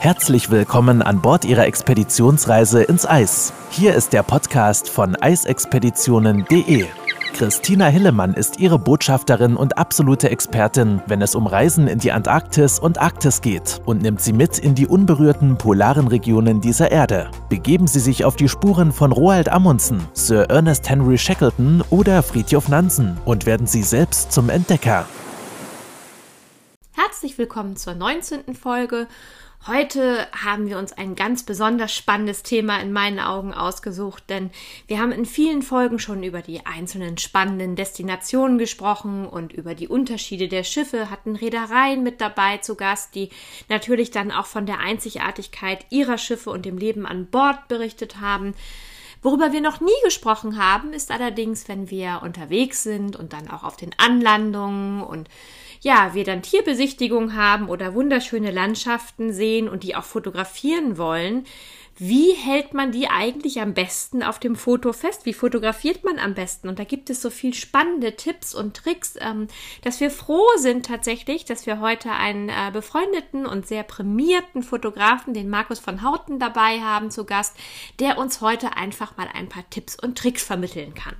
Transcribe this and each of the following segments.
Herzlich willkommen an Bord Ihrer Expeditionsreise ins Eis. Hier ist der Podcast von eisexpeditionen.de. Christina Hillemann ist Ihre Botschafterin und absolute Expertin, wenn es um Reisen in die Antarktis und Arktis geht und nimmt Sie mit in die unberührten polaren Regionen dieser Erde. Begeben Sie sich auf die Spuren von Roald Amundsen, Sir Ernest Henry Shackleton oder Fridtjof Nansen und werden Sie selbst zum Entdecker. Herzlich willkommen zur 19. Folge Heute haben wir uns ein ganz besonders spannendes Thema in meinen Augen ausgesucht, denn wir haben in vielen Folgen schon über die einzelnen spannenden Destinationen gesprochen und über die Unterschiede der Schiffe, hatten Reedereien mit dabei zu Gast, die natürlich dann auch von der Einzigartigkeit ihrer Schiffe und dem Leben an Bord berichtet haben. Worüber wir noch nie gesprochen haben, ist allerdings, wenn wir unterwegs sind und dann auch auf den Anlandungen und ja, wir dann Tierbesichtigung haben oder wunderschöne Landschaften sehen und die auch fotografieren wollen, wie hält man die eigentlich am besten auf dem Foto fest? Wie fotografiert man am besten? Und da gibt es so viel spannende Tipps und Tricks, ähm, dass wir froh sind tatsächlich, dass wir heute einen äh, befreundeten und sehr prämierten Fotografen, den Markus von Houten, dabei haben zu Gast, der uns heute einfach mal ein paar Tipps und Tricks vermitteln kann.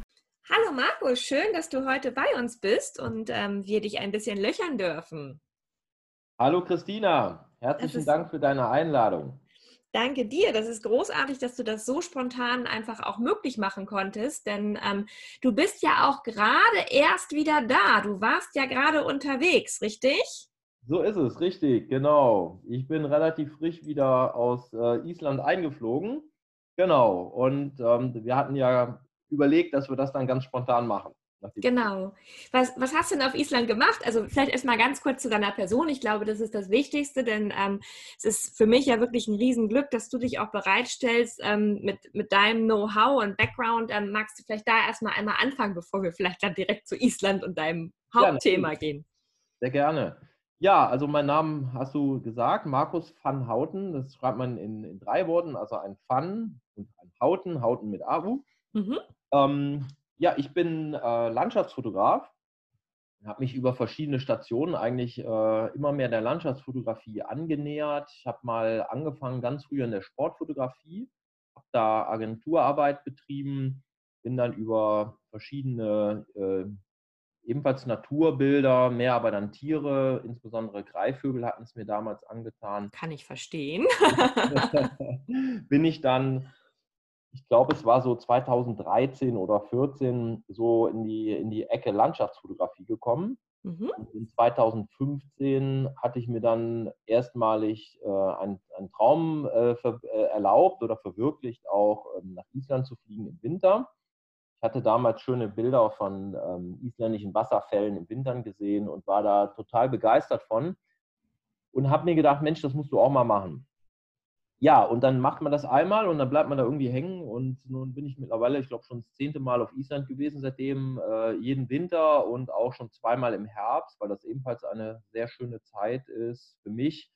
Hallo Marco, schön, dass du heute bei uns bist und ähm, wir dich ein bisschen löchern dürfen. Hallo Christina, herzlichen Dank für deine Einladung. Danke dir. Das ist großartig, dass du das so spontan einfach auch möglich machen konntest, denn ähm, du bist ja auch gerade erst wieder da. Du warst ja gerade unterwegs, richtig? So ist es, richtig, genau. Ich bin relativ frisch wieder aus äh, Island eingeflogen. Genau. Und ähm, wir hatten ja überlegt, dass wir das dann ganz spontan machen. Genau. Was, was hast du denn auf Island gemacht? Also vielleicht erstmal ganz kurz zu deiner Person. Ich glaube, das ist das Wichtigste, denn ähm, es ist für mich ja wirklich ein Riesenglück, dass du dich auch bereitstellst ähm, mit, mit deinem Know-how und Background. Ähm, magst du vielleicht da erstmal einmal anfangen, bevor wir vielleicht dann direkt zu Island und deinem Hauptthema ja, gehen? Sehr gerne. Ja, also mein Name hast du gesagt, Markus van Houten. Das schreibt man in, in drei Worten, also ein Van und ein Houten, Houten mit AU. Mhm. Ähm, ja, ich bin äh, Landschaftsfotograf, habe mich über verschiedene Stationen eigentlich äh, immer mehr der Landschaftsfotografie angenähert. Ich habe mal angefangen ganz früh in der Sportfotografie, habe da Agenturarbeit betrieben, bin dann über verschiedene äh, ebenfalls Naturbilder, mehr aber dann Tiere, insbesondere Greifvögel hatten es mir damals angetan. Kann ich verstehen. bin ich dann ich glaube, es war so 2013 oder 2014 so in die, in die Ecke Landschaftsfotografie gekommen. Mhm. in 2015 hatte ich mir dann erstmalig äh, einen, einen Traum äh, ver, äh, erlaubt oder verwirklicht, auch ähm, nach Island zu fliegen im Winter. Ich hatte damals schöne Bilder von ähm, isländischen Wasserfällen im Winter gesehen und war da total begeistert von und habe mir gedacht, Mensch, das musst du auch mal machen ja, und dann macht man das einmal und dann bleibt man da irgendwie hängen. Und nun bin ich mittlerweile, ich glaube, schon das zehnte Mal auf Island gewesen, seitdem äh, jeden Winter und auch schon zweimal im Herbst, weil das ebenfalls eine sehr schöne Zeit ist. Für mich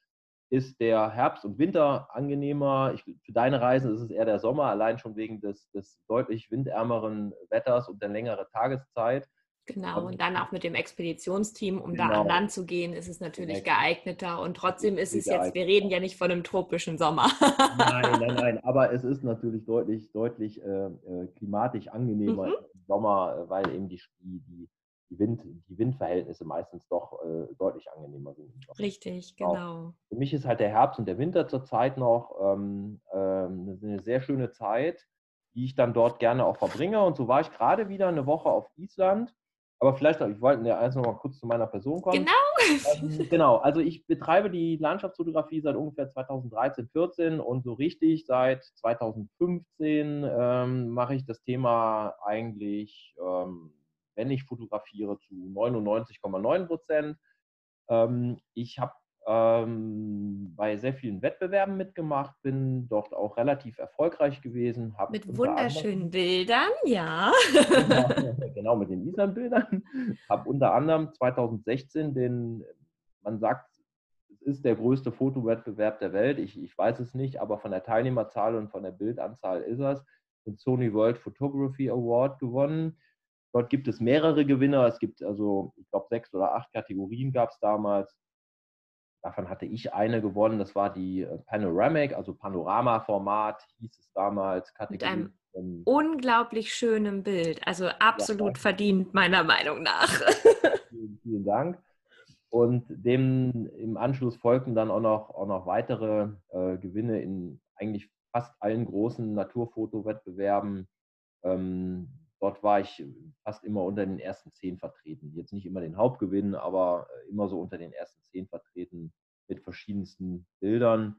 ist der Herbst und Winter angenehmer. Ich, für deine Reisen ist es eher der Sommer, allein schon wegen des, des deutlich windärmeren Wetters und der längeren Tageszeit. Genau, und dann auch mit dem Expeditionsteam, um genau. da an Land zu gehen, ist es natürlich geeigneter. Und trotzdem ist es jetzt, wir reden ja nicht von einem tropischen Sommer. Nein, nein, nein, aber es ist natürlich deutlich, deutlich äh, äh klimatisch angenehmer mhm. im Sommer, äh, weil eben die, die, die, Wind, die Windverhältnisse meistens doch äh, deutlich angenehmer sind. Richtig, genau. Für mich ist halt der Herbst und der Winter zurzeit noch ähm, ähm, eine sehr schöne Zeit, die ich dann dort gerne auch verbringe. Und so war ich gerade wieder eine Woche auf Island aber vielleicht, ich wollte ja eins noch mal kurz zu meiner Person kommen. Genau. Ähm, genau, also ich betreibe die Landschaftsfotografie seit ungefähr 2013, 14 und so richtig seit 2015 ähm, mache ich das Thema eigentlich, ähm, wenn ich fotografiere, zu 99,9 Prozent. Ähm, ich habe ähm, bei sehr vielen Wettbewerben mitgemacht, bin dort auch relativ erfolgreich gewesen. Mit wunderschönen Bildern, ja. Genau, genau, mit den Island-Bildern. Habe unter anderem 2016 den, man sagt, es ist der größte Fotowettbewerb der Welt. Ich, ich weiß es nicht, aber von der Teilnehmerzahl und von der Bildanzahl ist es. Den Sony World Photography Award gewonnen. Dort gibt es mehrere Gewinner. Es gibt also, ich glaube, sechs oder acht Kategorien gab es damals davon hatte ich eine gewonnen, das war die äh, Panoramic, also Panorama-Format, hieß es damals. Kategorie Mit einem unglaublich schönen Bild, also absolut ja, verdient, meiner Meinung nach. vielen, vielen Dank. Und dem im Anschluss folgten dann auch noch, auch noch weitere äh, Gewinne in eigentlich fast allen großen Naturfotowettbewerben. Ähm, dort war ich fast immer unter den ersten zehn vertreten. Jetzt nicht immer den Hauptgewinn, aber äh, immer so unter den ersten zehn vertreten mit verschiedensten Bildern.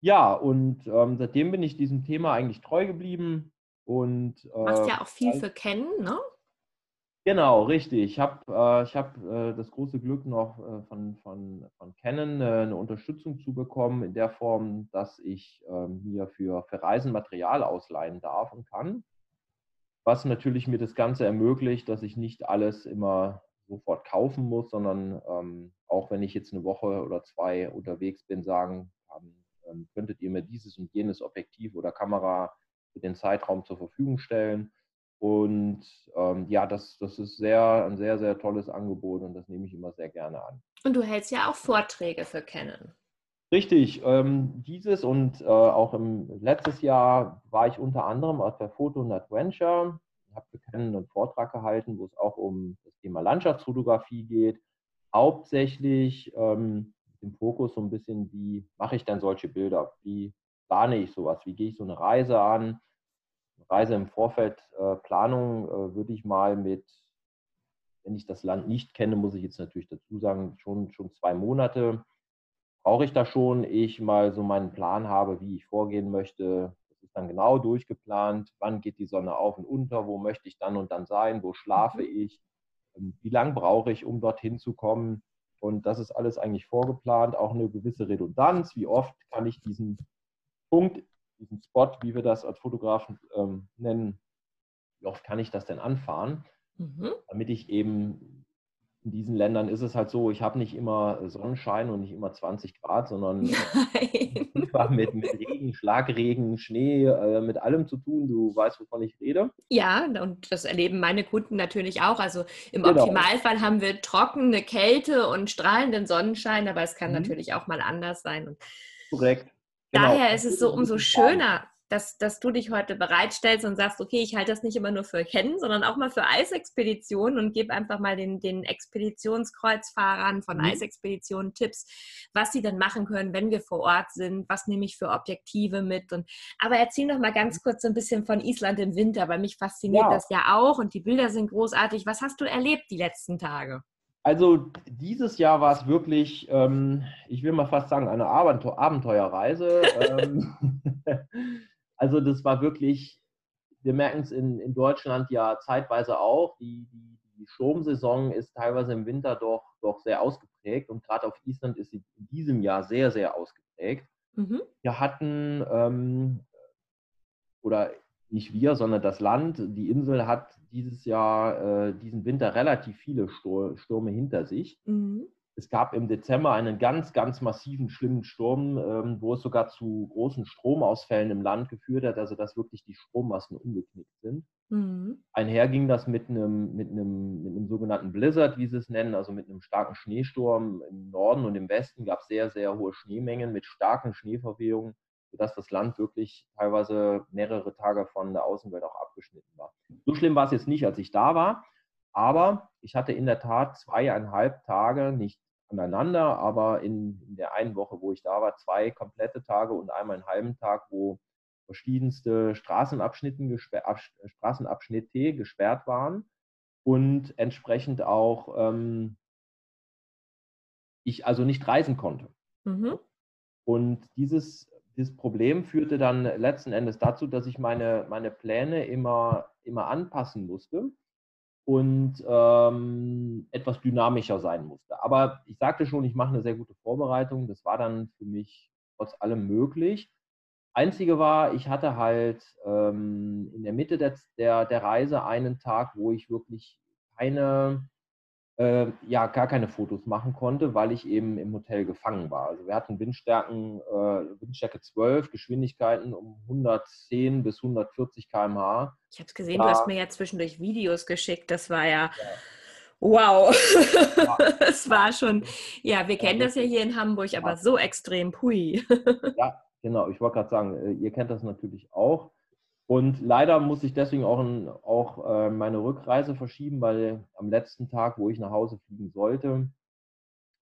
Ja, und ähm, seitdem bin ich diesem Thema eigentlich treu geblieben. Und, äh, Machst ja auch viel für Kennen, ne? Genau, richtig. Ich habe äh, hab, äh, das große Glück noch äh, von, von, von Canon äh, eine Unterstützung zu bekommen, in der Form, dass ich ähm, mir für, für Reisen Material ausleihen darf und kann. Was natürlich mir das Ganze ermöglicht, dass ich nicht alles immer sofort kaufen muss, sondern ähm, auch wenn ich jetzt eine Woche oder zwei unterwegs bin, sagen kann, ähm, könntet ihr mir dieses und jenes Objektiv oder Kamera für den Zeitraum zur Verfügung stellen und ähm, ja, das, das ist sehr, ein sehr, sehr tolles Angebot und das nehme ich immer sehr gerne an. Und du hältst ja auch Vorträge für Canon. Richtig, ähm, dieses und äh, auch im letztes Jahr war ich unter anderem auf der Photo und Adventure, habe für Canon einen Vortrag gehalten, wo es auch um das Thema Landschaftsfotografie geht. Hauptsächlich ähm, im Fokus so ein bisschen, wie mache ich denn solche Bilder? Wie plane ich sowas? Wie gehe ich so eine Reise an? Reise im Vorfeld äh, Planung äh, würde ich mal mit, wenn ich das Land nicht kenne, muss ich jetzt natürlich dazu sagen, schon, schon zwei Monate brauche ich da schon, ich mal so meinen Plan habe, wie ich vorgehen möchte. Das ist dann genau durchgeplant, wann geht die Sonne auf und unter, wo möchte ich dann und dann sein, wo schlafe mhm. ich, ähm, wie lange brauche ich, um dorthin zu kommen. Und das ist alles eigentlich vorgeplant, auch eine gewisse Redundanz. Wie oft kann ich diesen Punkt diesen Spot, wie wir das als Fotografen ähm, nennen, wie oft kann ich das denn anfahren, mhm. damit ich eben in diesen Ländern ist es halt so, ich habe nicht immer Sonnenschein und nicht immer 20 Grad, sondern einfach mit, mit Regen, Schlagregen, Schnee, äh, mit allem zu tun. Du weißt, wovon ich rede. Ja, und das erleben meine Kunden natürlich auch. Also im genau. Optimalfall haben wir trockene Kälte und strahlenden Sonnenschein, aber es kann mhm. natürlich auch mal anders sein. Korrekt. Genau. Daher ist es so umso schöner, dass, dass du dich heute bereitstellst und sagst, okay, ich halte das nicht immer nur für Kennen, sondern auch mal für Eisexpeditionen und gebe einfach mal den, den Expeditionskreuzfahrern von mhm. Eisexpeditionen Tipps, was sie dann machen können, wenn wir vor Ort sind, was nehme ich für Objektive mit. Und, aber erzähl noch mal ganz kurz so ein bisschen von Island im Winter, weil mich fasziniert ja. das ja auch und die Bilder sind großartig. Was hast du erlebt die letzten Tage? Also dieses Jahr war es wirklich, ähm, ich will mal fast sagen, eine Abenteuer Abenteuerreise. ähm, also das war wirklich, wir merken es in, in Deutschland ja zeitweise auch, die, die, die Sturmsaison ist teilweise im Winter doch, doch sehr ausgeprägt und gerade auf Island ist sie in diesem Jahr sehr, sehr ausgeprägt. Mhm. Wir hatten, ähm, oder nicht wir, sondern das Land, die Insel hat dieses Jahr, äh, diesen Winter relativ viele Stürme hinter sich. Mhm. Es gab im Dezember einen ganz, ganz massiven, schlimmen Sturm, ähm, wo es sogar zu großen Stromausfällen im Land geführt hat, also dass wirklich die Strommassen umgeknickt sind. Mhm. Einher ging das mit einem, mit, einem, mit einem sogenannten Blizzard, wie sie es nennen, also mit einem starken Schneesturm. Im Norden und im Westen gab es sehr, sehr hohe Schneemengen mit starken Schneeverwehungen sodass das Land wirklich teilweise mehrere Tage von der Außenwelt auch abgeschnitten war. So schlimm war es jetzt nicht, als ich da war, aber ich hatte in der Tat zweieinhalb Tage, nicht aneinander, aber in, in der einen Woche, wo ich da war, zwei komplette Tage und einmal einen halben Tag, wo verschiedenste Straßenabschnitten Straßenabschnitte gesperrt waren und entsprechend auch ähm, ich also nicht reisen konnte. Mhm. Und dieses dieses Problem führte dann letzten Endes dazu, dass ich meine, meine Pläne immer, immer anpassen musste und ähm, etwas dynamischer sein musste. Aber ich sagte schon, ich mache eine sehr gute Vorbereitung. Das war dann für mich trotz allem möglich. Einzige war, ich hatte halt ähm, in der Mitte der, der, der Reise einen Tag, wo ich wirklich keine äh, ja gar keine Fotos machen konnte, weil ich eben im Hotel gefangen war. Also wir hatten Windstärken, äh, Windstärke 12, Geschwindigkeiten um 110 bis 140 km/h. Ich habe es gesehen, ja. du hast mir ja zwischendurch Videos geschickt. Das war ja, ja. Wow, es war schon, ja, wir kennen das ja hier in Hamburg, aber so extrem, hui. ja, genau, ich wollte gerade sagen, äh, ihr kennt das natürlich auch. Und leider muss ich deswegen auch, in, auch äh, meine Rückreise verschieben, weil am letzten Tag, wo ich nach Hause fliegen sollte,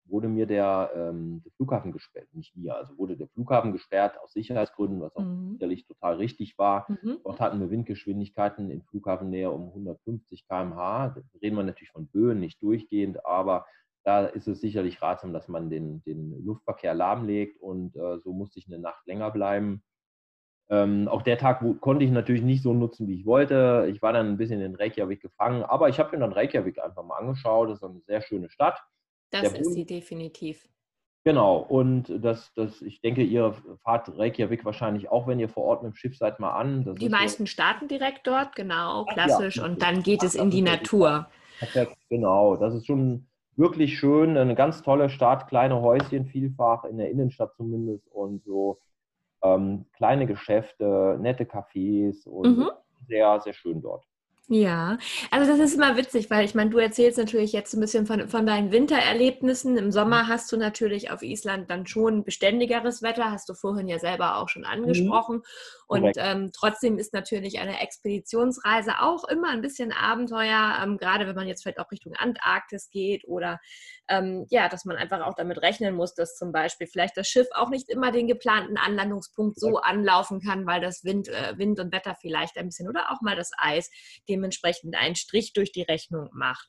wurde mir der, ähm, der, Flughafen gesperrt, nicht mir, also wurde der Flughafen gesperrt aus Sicherheitsgründen, was auch mhm. sicherlich total richtig war. Mhm. Dort hatten wir Windgeschwindigkeiten in Flughafennähe um 150 km/h. Da reden wir natürlich von Böen, nicht durchgehend, aber da ist es sicherlich ratsam, dass man den, den Luftverkehr lahmlegt und äh, so musste ich eine Nacht länger bleiben. Ähm, auch der Tag wo, konnte ich natürlich nicht so nutzen, wie ich wollte. Ich war dann ein bisschen in Reykjavik gefangen, aber ich habe mir dann Reykjavik einfach mal angeschaut. Das ist eine sehr schöne Stadt. Das ist sie definitiv. Genau, und das, das, ich denke, ihr fahrt Reykjavik wahrscheinlich auch, wenn ihr vor Ort mit dem Schiff seid, mal an. Das die meisten so starten direkt dort, genau, klassisch, ja, und dann geht es in die Natur. Perfekt, genau. Das ist schon wirklich schön, eine ganz tolle Stadt, kleine Häuschen vielfach, in der Innenstadt zumindest und so ähm, kleine Geschäfte, nette Cafés und mhm. sehr, sehr schön dort. Ja, also das ist immer witzig, weil ich meine, du erzählst natürlich jetzt ein bisschen von, von deinen Wintererlebnissen. Im Sommer mhm. hast du natürlich auf Island dann schon beständigeres Wetter, hast du vorhin ja selber auch schon mhm. angesprochen. Mhm. Und ähm, trotzdem ist natürlich eine Expeditionsreise auch immer ein bisschen Abenteuer, ähm, gerade wenn man jetzt vielleicht auch Richtung Antarktis geht oder ähm, ja, dass man einfach auch damit rechnen muss, dass zum Beispiel vielleicht das Schiff auch nicht immer den geplanten Anlandungspunkt so anlaufen kann, weil das Wind, äh, Wind und Wetter vielleicht ein bisschen oder auch mal das Eis dementsprechend einen Strich durch die Rechnung macht.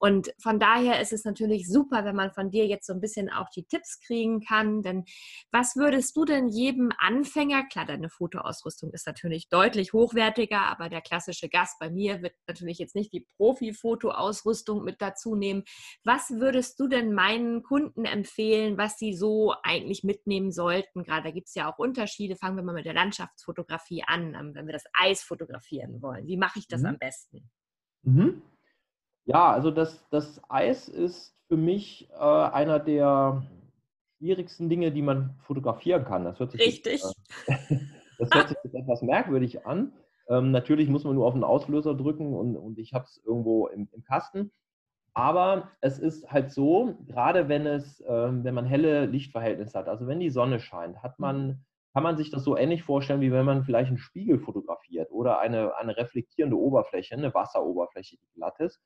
Und von daher ist es natürlich super, wenn man von dir jetzt so ein bisschen auch die Tipps kriegen kann. Denn was würdest du denn jedem Anfänger, klar, deine Fotoausrüstung ist natürlich deutlich hochwertiger, aber der klassische Gast bei mir wird natürlich jetzt nicht die Profi-Fotoausrüstung mit dazu nehmen. Was würdest du denn meinen Kunden empfehlen, was sie so eigentlich mitnehmen sollten? Gerade da gibt es ja auch Unterschiede. Fangen wir mal mit der Landschaftsfotografie an, ähm, wenn wir das Eis fotografieren wollen. Wie mache ich das mhm. am besten? Mhm. Ja, also das, das Eis ist für mich äh, einer der schwierigsten Dinge, die man fotografieren kann. Das hört sich Richtig. Jetzt, äh, das hört sich jetzt etwas merkwürdig an. Ähm, natürlich muss man nur auf den Auslöser drücken und, und ich habe es irgendwo im, im, Kasten. Aber es ist halt so, gerade wenn es, ähm, wenn man helle Lichtverhältnisse hat, also wenn die Sonne scheint, hat man, mhm. kann man sich das so ähnlich vorstellen, wie wenn man vielleicht einen Spiegel fotografiert oder eine, eine reflektierende Oberfläche, eine Wasseroberfläche, die glatt ist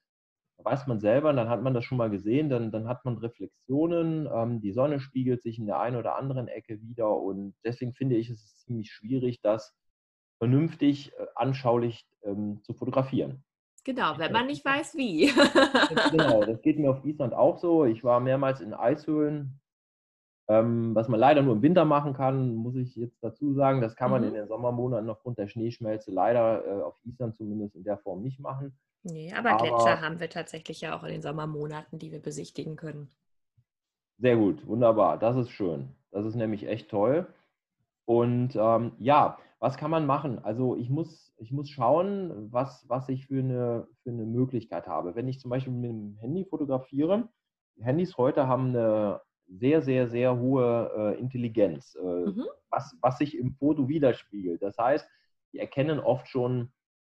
weiß man selber, dann hat man das schon mal gesehen, dann, dann hat man Reflexionen, ähm, die Sonne spiegelt sich in der einen oder anderen Ecke wieder und deswegen finde ich, es ist ziemlich schwierig, das vernünftig, äh, anschaulich ähm, zu fotografieren. Genau, wenn man nicht weiß, wie. genau, das geht mir auf Island auch so. Ich war mehrmals in Eishöhlen, ähm, was man leider nur im Winter machen kann, muss ich jetzt dazu sagen. Das kann man mhm. in den Sommermonaten aufgrund der Schneeschmelze leider äh, auf Island zumindest in der Form nicht machen. Nee, aber, aber Gletscher haben wir tatsächlich ja auch in den Sommermonaten, die wir besichtigen können. Sehr gut, wunderbar. Das ist schön. Das ist nämlich echt toll. Und ähm, ja, was kann man machen? Also ich muss, ich muss schauen, was, was ich für eine, für eine Möglichkeit habe. Wenn ich zum Beispiel mit dem Handy fotografiere, Handys heute haben eine sehr, sehr, sehr hohe äh, Intelligenz, äh, mhm. was, was sich im Foto widerspiegelt. Das heißt, die erkennen oft schon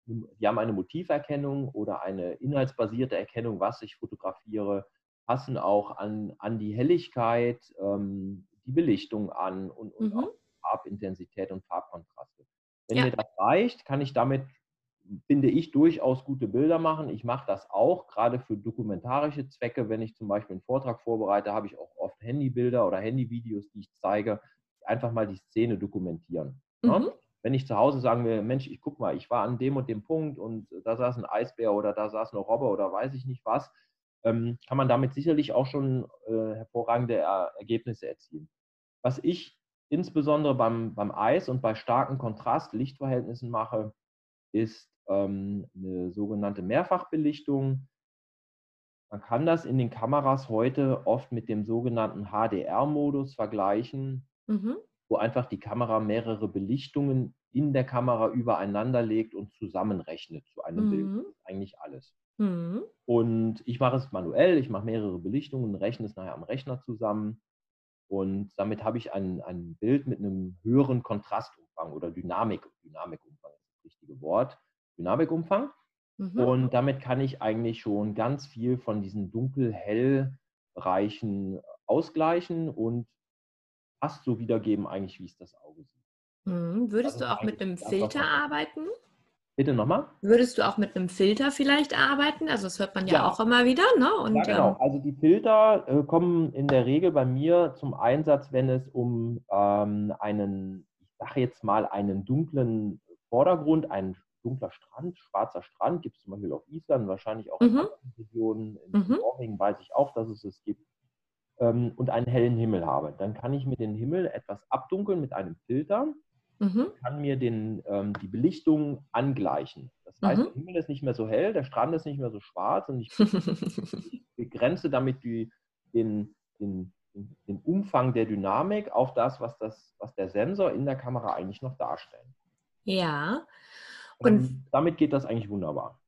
die haben eine Motiverkennung oder eine inhaltsbasierte Erkennung, was ich fotografiere, passen auch an, an die Helligkeit, ähm, die Belichtung an und, und mhm. auch Farbintensität und Farbkontraste. Wenn ja. mir das reicht, kann ich damit, finde ich, durchaus gute Bilder machen. Ich mache das auch, gerade für dokumentarische Zwecke. Wenn ich zum Beispiel einen Vortrag vorbereite, habe ich auch oft Handybilder oder Handyvideos, die ich zeige, einfach mal die Szene dokumentieren. Ne? Mhm. Ja? wenn ich zu Hause sagen will, Mensch, ich guck mal, ich war an dem und dem Punkt und da saß ein Eisbär oder da saß eine Robbe oder weiß ich nicht was, ähm, kann man damit sicherlich auch schon äh, hervorragende er Ergebnisse erzielen. Was ich insbesondere beim, beim Eis und bei starken Kontrast-Lichtverhältnissen mache, ist ähm, eine sogenannte Mehrfachbelichtung. Man kann das in den Kameras heute oft mit dem sogenannten HDR-Modus vergleichen. Mhm wo einfach die Kamera mehrere Belichtungen in der Kamera übereinander legt und zusammenrechnet zu einem mhm. Bild. Das ist eigentlich alles. Mhm. Und ich mache es manuell, ich mache mehrere Belichtungen, rechne es nachher am Rechner zusammen. Und damit habe ich ein, ein Bild mit einem höheren Kontrastumfang oder Dynamik. Dynamikumfang ist das richtige Wort. Dynamikumfang. Mhm. Und damit kann ich eigentlich schon ganz viel von diesen dunkel-hell-Bereichen ausgleichen und fast so wiedergeben, eigentlich, wie es das Auge sieht. Mhm. Würdest du auch mit einem Filter arbeiten? Bitte nochmal? Würdest du auch mit einem Filter vielleicht arbeiten? Also das hört man ja, ja. auch immer wieder, ne? Und, ja, genau. Ähm, also die Filter äh, kommen in der Regel bei mir zum Einsatz, wenn es um ähm, einen, ich sage jetzt mal, einen dunklen Vordergrund, einen dunkler Strand, schwarzer Strand, gibt es zum Beispiel auf Island, wahrscheinlich auch mhm. in anderen Regionen. In mhm. Norwegen weiß ich auch, dass es es gibt. Ähm, und einen hellen Himmel habe. Dann kann ich mir den Himmel etwas abdunkeln mit einem Filter mhm. kann mir den, ähm, die Belichtung angleichen. Das heißt, mhm. der Himmel ist nicht mehr so hell, der Strand ist nicht mehr so schwarz und ich, ich begrenze damit die, den, den, den Umfang der Dynamik auf das, was, das, was der Sensor in der Kamera eigentlich noch darstellt. Ja. Und ähm, damit geht das eigentlich wunderbar.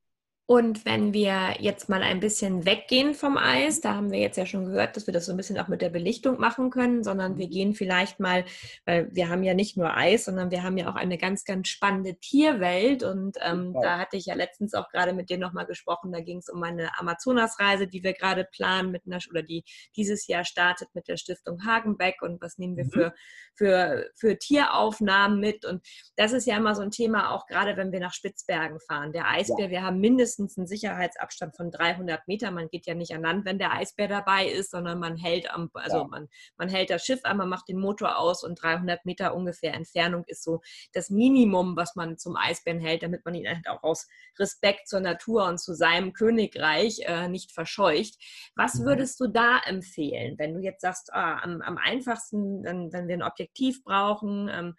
Und wenn wir jetzt mal ein bisschen weggehen vom Eis, da haben wir jetzt ja schon gehört, dass wir das so ein bisschen auch mit der Belichtung machen können, sondern wir gehen vielleicht mal, weil wir haben ja nicht nur Eis, sondern wir haben ja auch eine ganz, ganz spannende Tierwelt. Und ähm, da hatte ich ja letztens auch gerade mit dir nochmal gesprochen. Da ging es um eine Amazonasreise, die wir gerade planen mit einer oder die dieses Jahr startet mit der Stiftung Hagenbeck und was nehmen wir mhm. für, für, für Tieraufnahmen mit. Und das ist ja immer so ein Thema, auch gerade wenn wir nach Spitzbergen fahren. Der Eisbär, ja. wir haben mindestens mindestens einen Sicherheitsabstand von 300 Meter. Man geht ja nicht an Land, wenn der Eisbär dabei ist, sondern man hält am, also ja. man, man hält das Schiff an, man macht den Motor aus und 300 Meter ungefähr Entfernung ist so das Minimum, was man zum Eisbären hält, damit man ihn halt auch aus Respekt zur Natur und zu seinem Königreich äh, nicht verscheucht. Was mhm. würdest du da empfehlen, wenn du jetzt sagst, ah, am, am einfachsten, wenn, wenn wir ein Objektiv brauchen, ähm,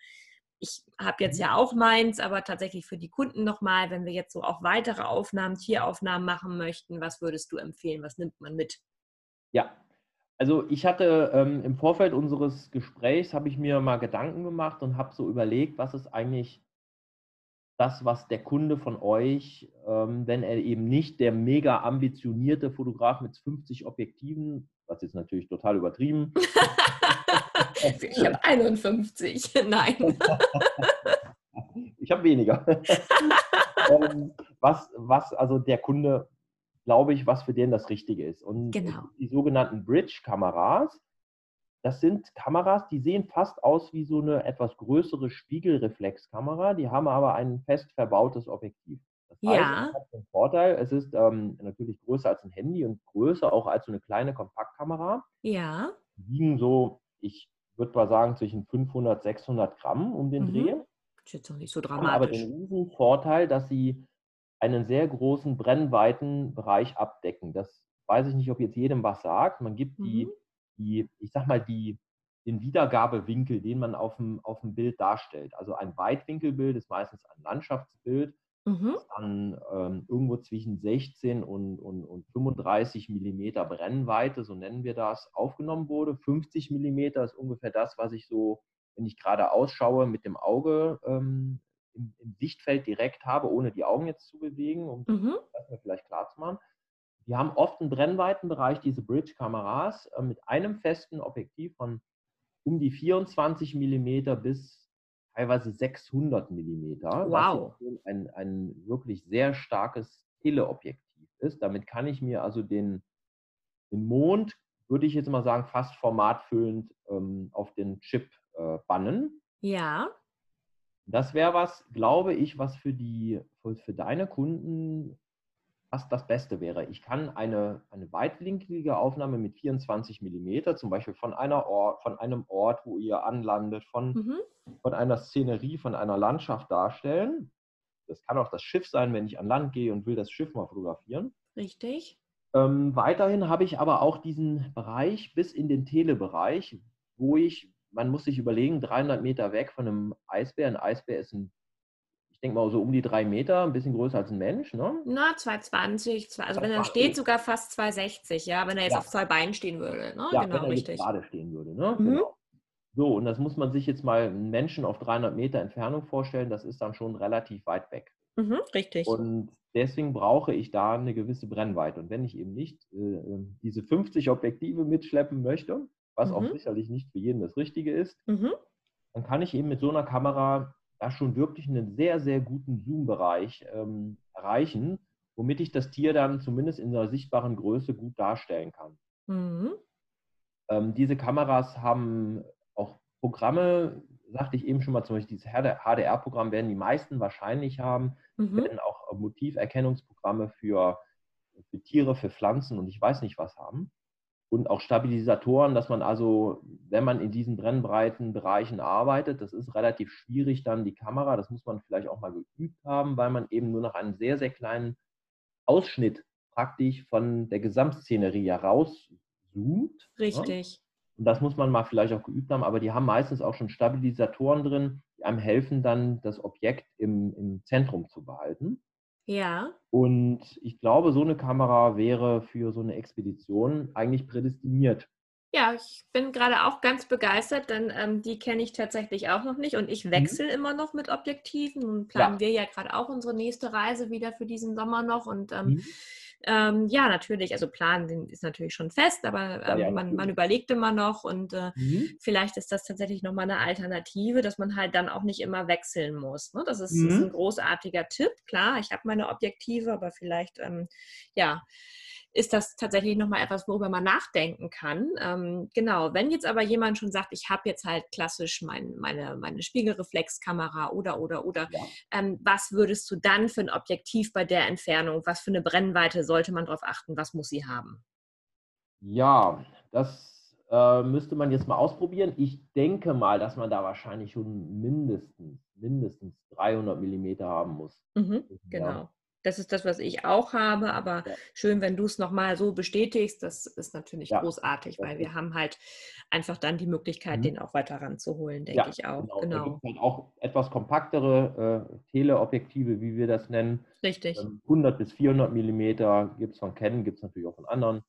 ich habe jetzt mhm. ja auch meins, aber tatsächlich für die Kunden nochmal, wenn wir jetzt so auch weitere Aufnahmen, Tieraufnahmen machen möchten, was würdest du empfehlen? Was nimmt man mit? Ja, also ich hatte ähm, im Vorfeld unseres Gesprächs, habe ich mir mal Gedanken gemacht und habe so überlegt, was ist eigentlich das, was der Kunde von euch, ähm, wenn er eben nicht der mega ambitionierte Fotograf mit 50 Objektiven, was ist natürlich total übertrieben, ich habe 51. Nein. ich habe weniger. ähm, was, was also der Kunde, glaube ich, was für den das Richtige ist. Und genau. die sogenannten Bridge-Kameras, das sind Kameras, die sehen fast aus wie so eine etwas größere Spiegelreflexkamera, die haben aber ein fest verbautes Objektiv. Das heißt, ja. es hat den Vorteil, es ist ähm, natürlich größer als ein Handy und größer auch als so eine kleine Kompaktkamera. Ja. Die liegen so, ich würde mal sagen, zwischen 500, 600 Gramm um den mhm. Dreh. Ist jetzt noch nicht so dramatisch. aber den riesen Vorteil, dass sie einen sehr großen Brennweitenbereich abdecken. Das weiß ich nicht, ob jetzt jedem was sagt. Man gibt die, mhm. die ich sag mal, die, den Wiedergabewinkel, den man auf dem, auf dem Bild darstellt. Also ein Weitwinkelbild ist meistens ein Landschaftsbild mhm. dann ähm, irgendwo zwischen 16 und, und, und 35 Millimeter Brennweite, so nennen wir das, aufgenommen wurde. 50 Millimeter ist ungefähr das, was ich so, wenn ich gerade ausschaue, mit dem Auge ähm, im, im, Sichtfeld direkt habe, ohne die Augen jetzt zu bewegen, um mhm. das mir vielleicht klar zu machen. Die haben oft einen Brennweitenbereich, diese Bridge-Kameras, äh, mit einem festen Objektiv von um die 24 Millimeter bis teilweise 600 Millimeter, wow. was ein, ein wirklich sehr starkes Teleobjektiv ist. Damit kann ich mir also den, den Mond, würde ich jetzt mal sagen, fast formatfüllend ähm, auf den Chip äh, bannen. Ja. Das wäre was, glaube ich, was für die für, für deine Kunden was das Beste wäre. Ich kann eine, eine weitwinklige Aufnahme mit 24 mm, zum Beispiel von, einer Ort, von einem Ort, wo ihr anlandet, von, mhm. von einer Szenerie, von einer Landschaft darstellen. Das kann auch das Schiff sein, wenn ich an Land gehe und will das Schiff mal fotografieren. Richtig. Ähm, weiterhin habe ich aber auch diesen Bereich bis in den Telebereich, wo ich, man muss sich überlegen, 300 Meter weg von einem Eisbär. Ein Eisbär ist ein ich denke mal so um die drei Meter, ein bisschen größer als ein Mensch, ne? Na, 2,20, also wenn er steht, sogar fast 2,60, ja, wenn er jetzt ja. auf zwei Beinen stehen würde, ne? Ja, genau, wenn er richtig. gerade stehen würde, ne? Mhm. Genau. So, und das muss man sich jetzt mal einen Menschen auf 300 Meter Entfernung vorstellen, das ist dann schon relativ weit weg. Mhm, richtig. Und deswegen brauche ich da eine gewisse Brennweite. Und wenn ich eben nicht äh, ähm, diese 50 Objektive mitschleppen möchte, was mhm. auch sicherlich nicht für jeden das Richtige ist, mhm. dann kann ich eben mit so einer Kamera da schon wirklich einen sehr, sehr guten Zoom-Bereich ähm, erreichen. womit ich das Tier dann zumindest in einer sichtbaren Größe gut darstellen kann. Mhm. Ähm, diese Kameras haben auch Programme, sagte ich eben schon mal, zum Beispiel dieses HDR-Programm werden die meisten wahrscheinlich haben, mhm. werden auch Motiverkennungsprogramme für, für Tiere, für Pflanzen und ich weiß nicht was haben und auch Stabilisatoren, dass man also, wenn man in diesen brennbreiten Bereichen arbeitet, das ist relativ schwierig dann die Kamera, das muss man vielleicht auch mal geübt haben, weil man eben nur noch einen sehr, sehr kleinen Ausschnitt praktisch von der Gesamtszenerie herauszoomt. Richtig. Ja? Und das muss man mal vielleicht auch geübt haben, aber die haben meistens auch schon Stabilisatoren drin, die einem helfen, dann das Objekt im, im Zentrum zu behalten. Ja. Und ich glaube, so eine Kamera wäre für so eine Expedition eigentlich prädestiniert. Ja, ich bin gerade auch ganz begeistert, denn ähm, die kenne ich tatsächlich auch noch nicht und ich mhm. wechsle mhm. immer noch mit Objektiven. Nun planen ja. wir ja gerade auch unsere nächste Reise wieder für diesen Sommer noch und ähm, mhm. Ähm, ja, natürlich, also Plan ist natürlich schon fest, aber ähm, ja, man, man, überlegt immer noch und äh, mhm. vielleicht ist das tatsächlich nochmal eine Alternative, dass man halt dann auch nicht immer wechseln muss. Ne? Das ist, mhm. ist, ein großartiger Tipp. Klar, ich habe meine Objektive, aber vielleicht, ähm, ja, ist das tatsächlich nochmal etwas, worüber man nachdenken kann. Ähm, genau, wenn jetzt aber jemand schon sagt, ich habe jetzt halt klassisch mein, meine, meine Spiegelreflexkamera oder, oder, oder, ja. ähm, was würdest du dann für ein Objektiv bei der Entfernung, was für eine Brennweite sollte man darauf achten, was muss sie haben? Ja, das äh, müsste man jetzt mal ausprobieren. Ich denke mal, dass man da wahrscheinlich schon mindestens, mindestens 300 Millimeter haben muss. Mhm, genau. Das ist das, was ich auch habe, aber ja. schön, wenn du es nochmal so bestätigst. Das ist natürlich ja. großartig, weil wir haben halt einfach dann die Möglichkeit, mhm. den auch weiter ranzuholen, denke ja, ich auch. Genau. genau. Da halt auch etwas kompaktere äh, Teleobjektive, wie wir das nennen. Richtig. Ähm, 100 bis 400 Millimeter gibt es von Canon, gibt es natürlich auch von anderen.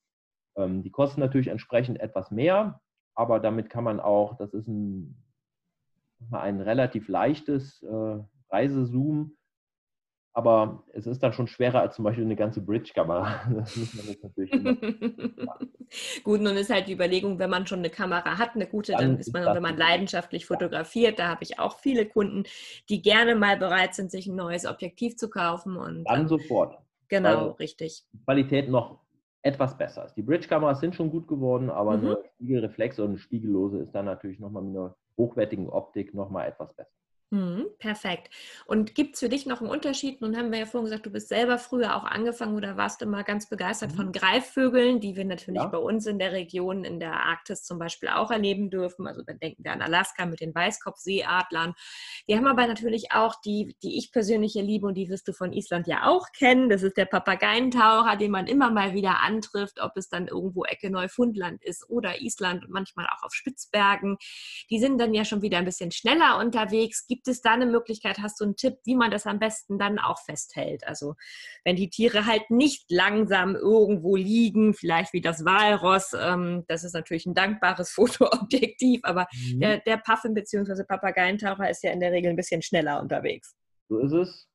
Ähm, die kosten natürlich entsprechend etwas mehr, aber damit kann man auch, das ist ein, ein relativ leichtes äh, Reisezoom aber es ist dann schon schwerer als zum Beispiel eine ganze Bridge-Kamera. Das muss man jetzt natürlich immer. Gut, nun ist halt die Überlegung, wenn man schon eine Kamera hat, eine gute, dann, dann ist man, wenn man leidenschaftlich fotografiert, da habe ich auch viele Kunden, die gerne mal bereit sind, sich ein neues Objektiv zu kaufen. Und, dann sofort. Genau, also richtig. Qualität noch etwas besser ist. Die Bridge-Kameras sind schon gut geworden, aber mhm. eine Spiegelreflex und eine Spiegellose ist dann natürlich nochmal mit einer hochwertigen Optik nochmal etwas besser. Mhm, perfekt. Und gibt es für dich noch einen Unterschied? Nun haben wir ja vorhin gesagt, du bist selber früher auch angefangen oder warst immer ganz begeistert mhm. von Greifvögeln, die wir natürlich ja. bei uns in der Region, in der Arktis zum Beispiel auch erleben dürfen. Also dann denken wir an Alaska mit den Weißkopfseeadlern. Wir haben aber natürlich auch die, die ich persönlich hier liebe und die wirst du von Island ja auch kennen. Das ist der Papageientaucher, den man immer mal wieder antrifft, ob es dann irgendwo Ecke Neufundland ist oder Island und manchmal auch auf Spitzbergen. Die sind dann ja schon wieder ein bisschen schneller unterwegs. Gibt Gibt es da eine Möglichkeit, hast du einen Tipp, wie man das am besten dann auch festhält? Also wenn die Tiere halt nicht langsam irgendwo liegen, vielleicht wie das Walross, ähm, das ist natürlich ein dankbares Fotoobjektiv, aber mhm. der, der Puffin bzw. Papageientaucher ist ja in der Regel ein bisschen schneller unterwegs. So ist es.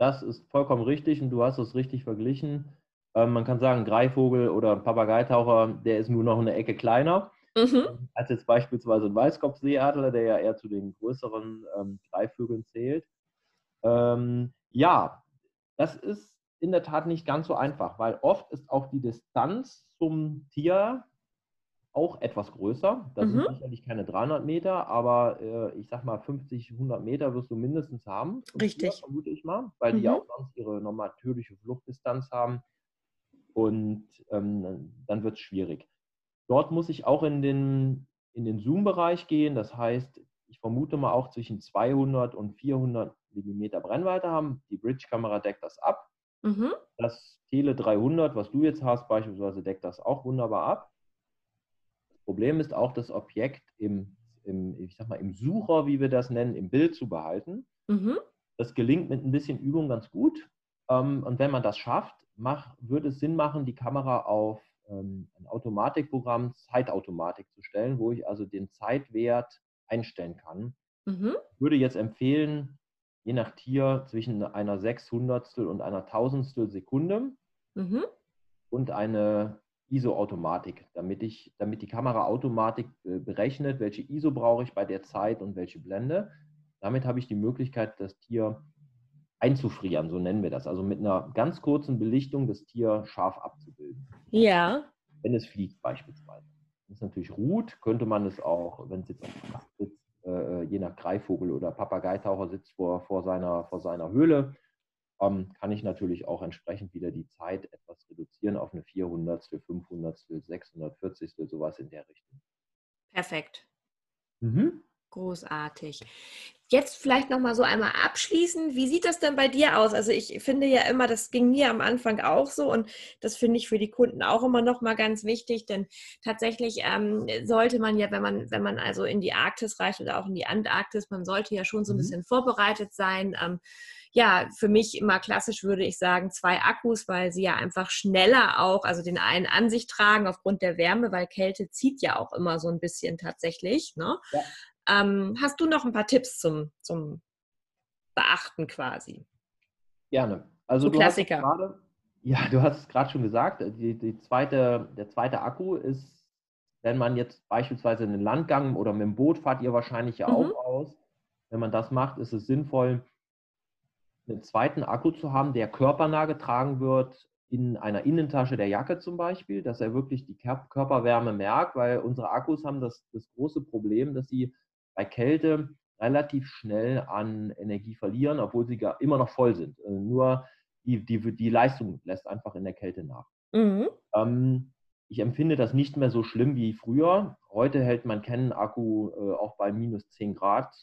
Das ist vollkommen richtig und du hast es richtig verglichen. Ähm, man kann sagen, Greifvogel oder Papageitaucher, der ist nur noch eine Ecke kleiner. Mhm. Als jetzt beispielsweise ein Weißkopfseeadler, der ja eher zu den größeren ähm, Greifvögeln zählt. Ähm, ja, das ist in der Tat nicht ganz so einfach, weil oft ist auch die Distanz zum Tier auch etwas größer. Das mhm. sind sicherlich keine 300 Meter, aber äh, ich sag mal 50, 100 Meter wirst du mindestens haben. Richtig. Tier, vermute ich mal, weil mhm. die auch sonst ihre natürliche Fluchtdistanz haben. Und ähm, dann wird es schwierig. Dort muss ich auch in den, in den Zoom-Bereich gehen. Das heißt, ich vermute mal auch zwischen 200 und 400 Millimeter Brennweite haben. Die Bridge-Kamera deckt das ab. Mhm. Das Tele 300, was du jetzt hast, beispielsweise deckt das auch wunderbar ab. Das Problem ist auch, das Objekt im, im, ich sag mal, im Sucher, wie wir das nennen, im Bild zu behalten. Mhm. Das gelingt mit ein bisschen Übung ganz gut. Ähm, und wenn man das schafft, mach, würde es Sinn machen, die Kamera auf ähm, ein Automatikprogramm Zeitautomatik zu stellen, wo ich also den Zeitwert einstellen kann. Mhm. Ich würde jetzt empfehlen, je nach Tier zwischen einer Sechshundertstel und einer Tausendstel Sekunde mhm. und eine ISO-Automatik, damit, damit die Kamera Automatik äh, berechnet, welche ISO brauche ich bei der Zeit und welche Blende. Damit habe ich die Möglichkeit, das Tier einzufrieren, so nennen wir das. Also mit einer ganz kurzen Belichtung das Tier scharf abzubilden. Ja. Wenn es fliegt beispielsweise. Wenn es natürlich ruht, könnte man es auch, wenn es jetzt auf dem Dach sitzt, äh, je nach Greifvogel oder Papageitaucher sitzt vor, vor, seiner, vor seiner Höhle, ähm, kann ich natürlich auch entsprechend wieder die Zeit etwas reduzieren auf eine 400., 500., 640., sowas in der Richtung. Perfekt. Mhm. Großartig. Jetzt vielleicht noch mal so einmal abschließend. Wie sieht das denn bei dir aus? Also ich finde ja immer, das ging mir am Anfang auch so und das finde ich für die Kunden auch immer noch mal ganz wichtig, denn tatsächlich ähm, sollte man ja, wenn man wenn man also in die Arktis reicht oder auch in die Antarktis, man sollte ja schon so ein mhm. bisschen vorbereitet sein. Ähm, ja, für mich immer klassisch würde ich sagen zwei Akkus, weil sie ja einfach schneller auch, also den einen an sich tragen aufgrund der Wärme, weil Kälte zieht ja auch immer so ein bisschen tatsächlich. Ne? Ja. Ähm, hast du noch ein paar Tipps zum, zum Beachten quasi? Gerne. Also so Klassiker. Grade, ja, du hast es gerade schon gesagt, die, die zweite, der zweite Akku ist, wenn man jetzt beispielsweise einen Landgang oder mit dem Boot fahrt ihr wahrscheinlich ja mhm. auch aus. Wenn man das macht, ist es sinnvoll, einen zweiten Akku zu haben, der körpernah getragen wird, in einer Innentasche der Jacke zum Beispiel, dass er wirklich die Körperwärme merkt, weil unsere Akkus haben das, das große Problem, dass sie bei Kälte relativ schnell an Energie verlieren, obwohl sie gar immer noch voll sind. Äh, nur die, die, die Leistung lässt einfach in der Kälte nach. Mhm. Ähm, ich empfinde das nicht mehr so schlimm wie früher. Heute hält mein Canon-Akku äh, auch bei minus 10 Grad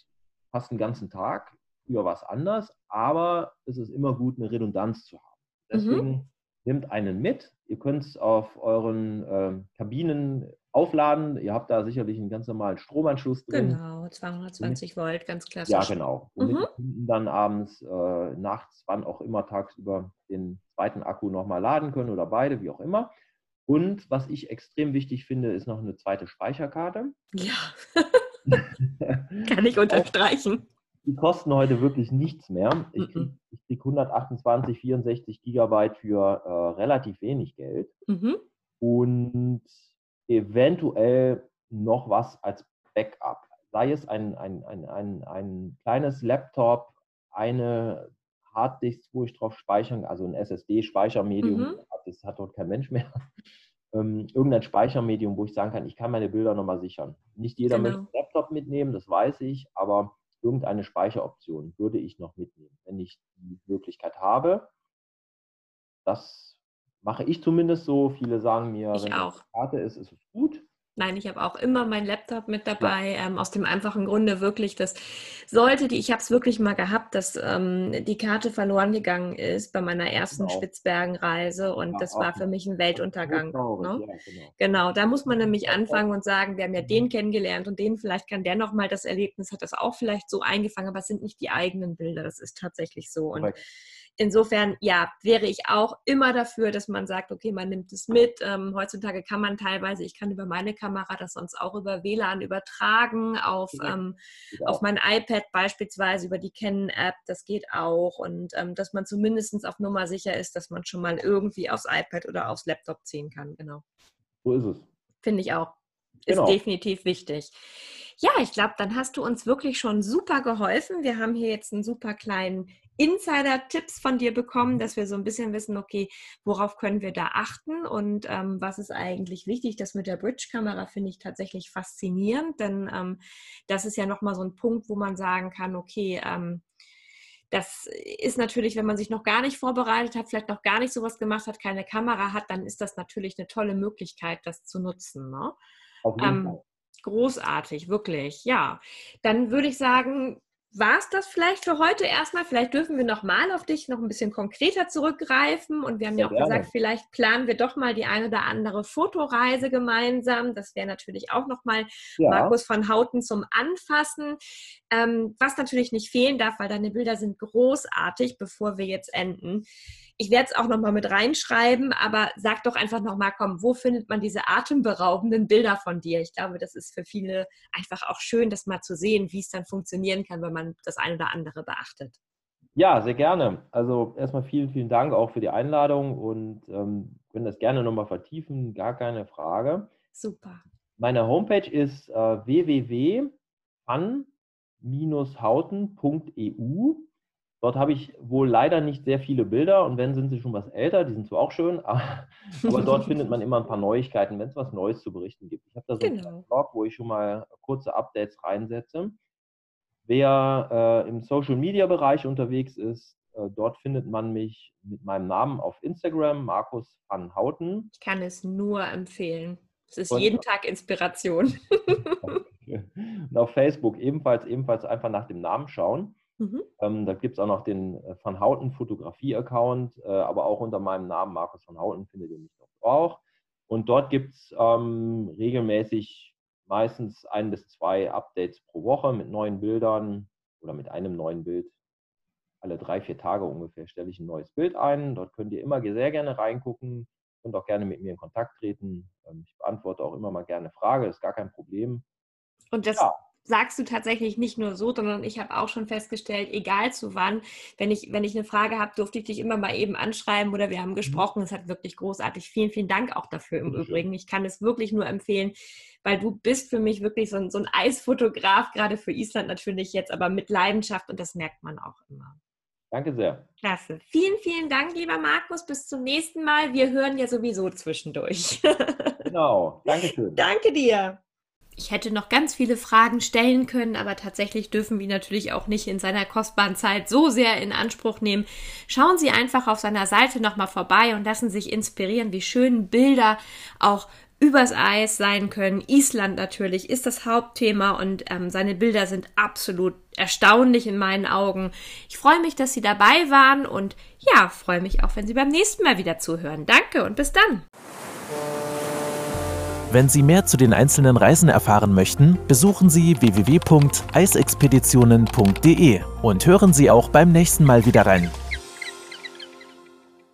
fast den ganzen Tag. Früher war es anders, aber es ist immer gut, eine Redundanz zu haben. Mhm. Deswegen mhm. nehmt einen mit. Ihr könnt es auf euren äh, Kabinen aufladen. Ihr habt da sicherlich einen ganz normalen Stromanschluss drin. Genau, 220 Volt, ganz klassisch. Ja, genau. Und mhm. dann abends, äh, nachts, wann auch immer tagsüber den zweiten Akku nochmal laden können oder beide, wie auch immer. Und was ich extrem wichtig finde, ist noch eine zweite Speicherkarte. Ja. Kann ich unterstreichen. Die kosten heute wirklich nichts mehr. Ich kriege krieg 128, 64 Gigabyte für äh, relativ wenig Geld. Mhm. Und eventuell noch was als Backup. Sei es ein, ein, ein, ein, ein kleines Laptop, eine Harddisk, wo ich drauf speichern, also ein SSD-Speichermedium, mhm. das hat dort kein Mensch mehr. Ähm, irgendein Speichermedium, wo ich sagen kann, ich kann meine Bilder nochmal sichern. Nicht jeder genau. möchte einen Laptop mitnehmen, das weiß ich, aber irgendeine Speicheroption würde ich noch mitnehmen, wenn ich die Möglichkeit habe. Das mache ich zumindest so. Viele sagen mir, ich wenn auch. es Karte ist, ist es gut. Nein, ich habe auch immer meinen Laptop mit dabei, ähm, aus dem einfachen Grunde wirklich, dass sollte die, ich habe es wirklich mal gehabt, dass ähm, die Karte verloren gegangen ist bei meiner ersten genau. Spitzbergenreise und ja, das war für mich ein Weltuntergang. Ne? Ja, genau. genau. da muss man nämlich anfangen und sagen, wir haben ja mhm. den kennengelernt und den, vielleicht kann der nochmal das Erlebnis, hat das auch vielleicht so eingefangen, aber es sind nicht die eigenen Bilder, das ist tatsächlich so. Und insofern, ja, wäre ich auch immer dafür, dass man sagt, okay, man nimmt es mit. Ähm, heutzutage kann man teilweise, ich kann über meine Kamera das sonst auch über WLAN übertragen, auf, ja, ähm, auf mein iPad beispielsweise, über die Canon-App, das geht auch. Und ähm, dass man zumindest auf Nummer sicher ist, dass man schon mal irgendwie aufs iPad oder aufs Laptop ziehen kann, genau. So ist es. Finde ich auch. Ist genau. definitiv wichtig. Ja, ich glaube, dann hast du uns wirklich schon super geholfen. Wir haben hier jetzt einen super kleinen Insider-Tipps von dir bekommen, dass wir so ein bisschen wissen, okay, worauf können wir da achten und ähm, was ist eigentlich wichtig. Das mit der Bridge-Kamera finde ich tatsächlich faszinierend, denn ähm, das ist ja nochmal so ein Punkt, wo man sagen kann, okay, ähm, das ist natürlich, wenn man sich noch gar nicht vorbereitet hat, vielleicht noch gar nicht sowas gemacht hat, keine Kamera hat, dann ist das natürlich eine tolle Möglichkeit, das zu nutzen. Ne? Auf jeden ähm, Fall. Großartig, wirklich, ja. Dann würde ich sagen, war es das vielleicht für heute erstmal. Vielleicht dürfen wir nochmal auf dich noch ein bisschen konkreter zurückgreifen. Und wir haben ja auch gerne. gesagt, vielleicht planen wir doch mal die eine oder andere Fotoreise gemeinsam. Das wäre natürlich auch nochmal ja. Markus von Hauten zum Anfassen. Ähm, was natürlich nicht fehlen darf, weil deine Bilder sind großartig, bevor wir jetzt enden. Ich werde es auch nochmal mit reinschreiben, aber sag doch einfach nochmal, komm, wo findet man diese atemberaubenden Bilder von dir? Ich glaube, das ist für viele einfach auch schön, das mal zu sehen, wie es dann funktionieren kann, wenn man das eine oder andere beachtet. Ja, sehr gerne. Also erstmal vielen, vielen Dank auch für die Einladung und ähm, können das gerne nochmal vertiefen, gar keine Frage. Super. Meine Homepage ist äh, www.fun-hauten.eu. Dort habe ich wohl leider nicht sehr viele Bilder und wenn, sind sie schon was älter, die sind zwar auch schön, aber, dort findet man immer ein paar Neuigkeiten, wenn es was Neues zu berichten gibt. Ich habe da so genau. einen Blog, wo ich schon mal kurze Updates reinsetze. Wer äh, im Social-Media-Bereich unterwegs ist, äh, dort findet man mich mit meinem Namen auf Instagram, Markus van Houten. Ich kann es nur empfehlen. Es ist und, jeden Tag Inspiration. und auf Facebook ebenfalls, ebenfalls einfach nach dem Namen schauen. Mhm. Ähm, da gibt es auch noch den äh, Van Houten Fotografie-Account, äh, aber auch unter meinem Namen Markus Van Houten findet ihr mich dort auch. Und dort gibt es ähm, regelmäßig meistens ein bis zwei Updates pro Woche mit neuen Bildern oder mit einem neuen Bild. Alle drei, vier Tage ungefähr stelle ich ein neues Bild ein. Dort könnt ihr immer sehr gerne reingucken und auch gerne mit mir in Kontakt treten. Ähm, ich beantworte auch immer mal gerne Fragen, ist gar kein Problem. Und das ja sagst du tatsächlich nicht nur so, sondern ich habe auch schon festgestellt, egal zu wann, wenn ich, wenn ich eine Frage habe, durfte ich dich immer mal eben anschreiben oder wir haben mhm. gesprochen. Es hat wirklich großartig. Vielen, vielen Dank auch dafür im Übrigen. Ich kann es wirklich nur empfehlen, weil du bist für mich wirklich so ein, so ein Eisfotograf, gerade für Island natürlich jetzt, aber mit Leidenschaft und das merkt man auch immer. Danke sehr. Klasse. Vielen, vielen Dank, lieber Markus. Bis zum nächsten Mal. Wir hören ja sowieso zwischendurch. genau. Dankeschön. Danke dir. Ich hätte noch ganz viele Fragen stellen können, aber tatsächlich dürfen wir natürlich auch nicht in seiner kostbaren Zeit so sehr in Anspruch nehmen. Schauen Sie einfach auf seiner Seite nochmal vorbei und lassen sich inspirieren, wie schön Bilder auch übers Eis sein können. Island natürlich ist das Hauptthema und ähm, seine Bilder sind absolut erstaunlich in meinen Augen. Ich freue mich, dass Sie dabei waren und ja, freue mich auch, wenn Sie beim nächsten Mal wieder zuhören. Danke und bis dann. Wenn Sie mehr zu den einzelnen Reisen erfahren möchten, besuchen Sie www.eisexpeditionen.de und hören Sie auch beim nächsten Mal wieder rein.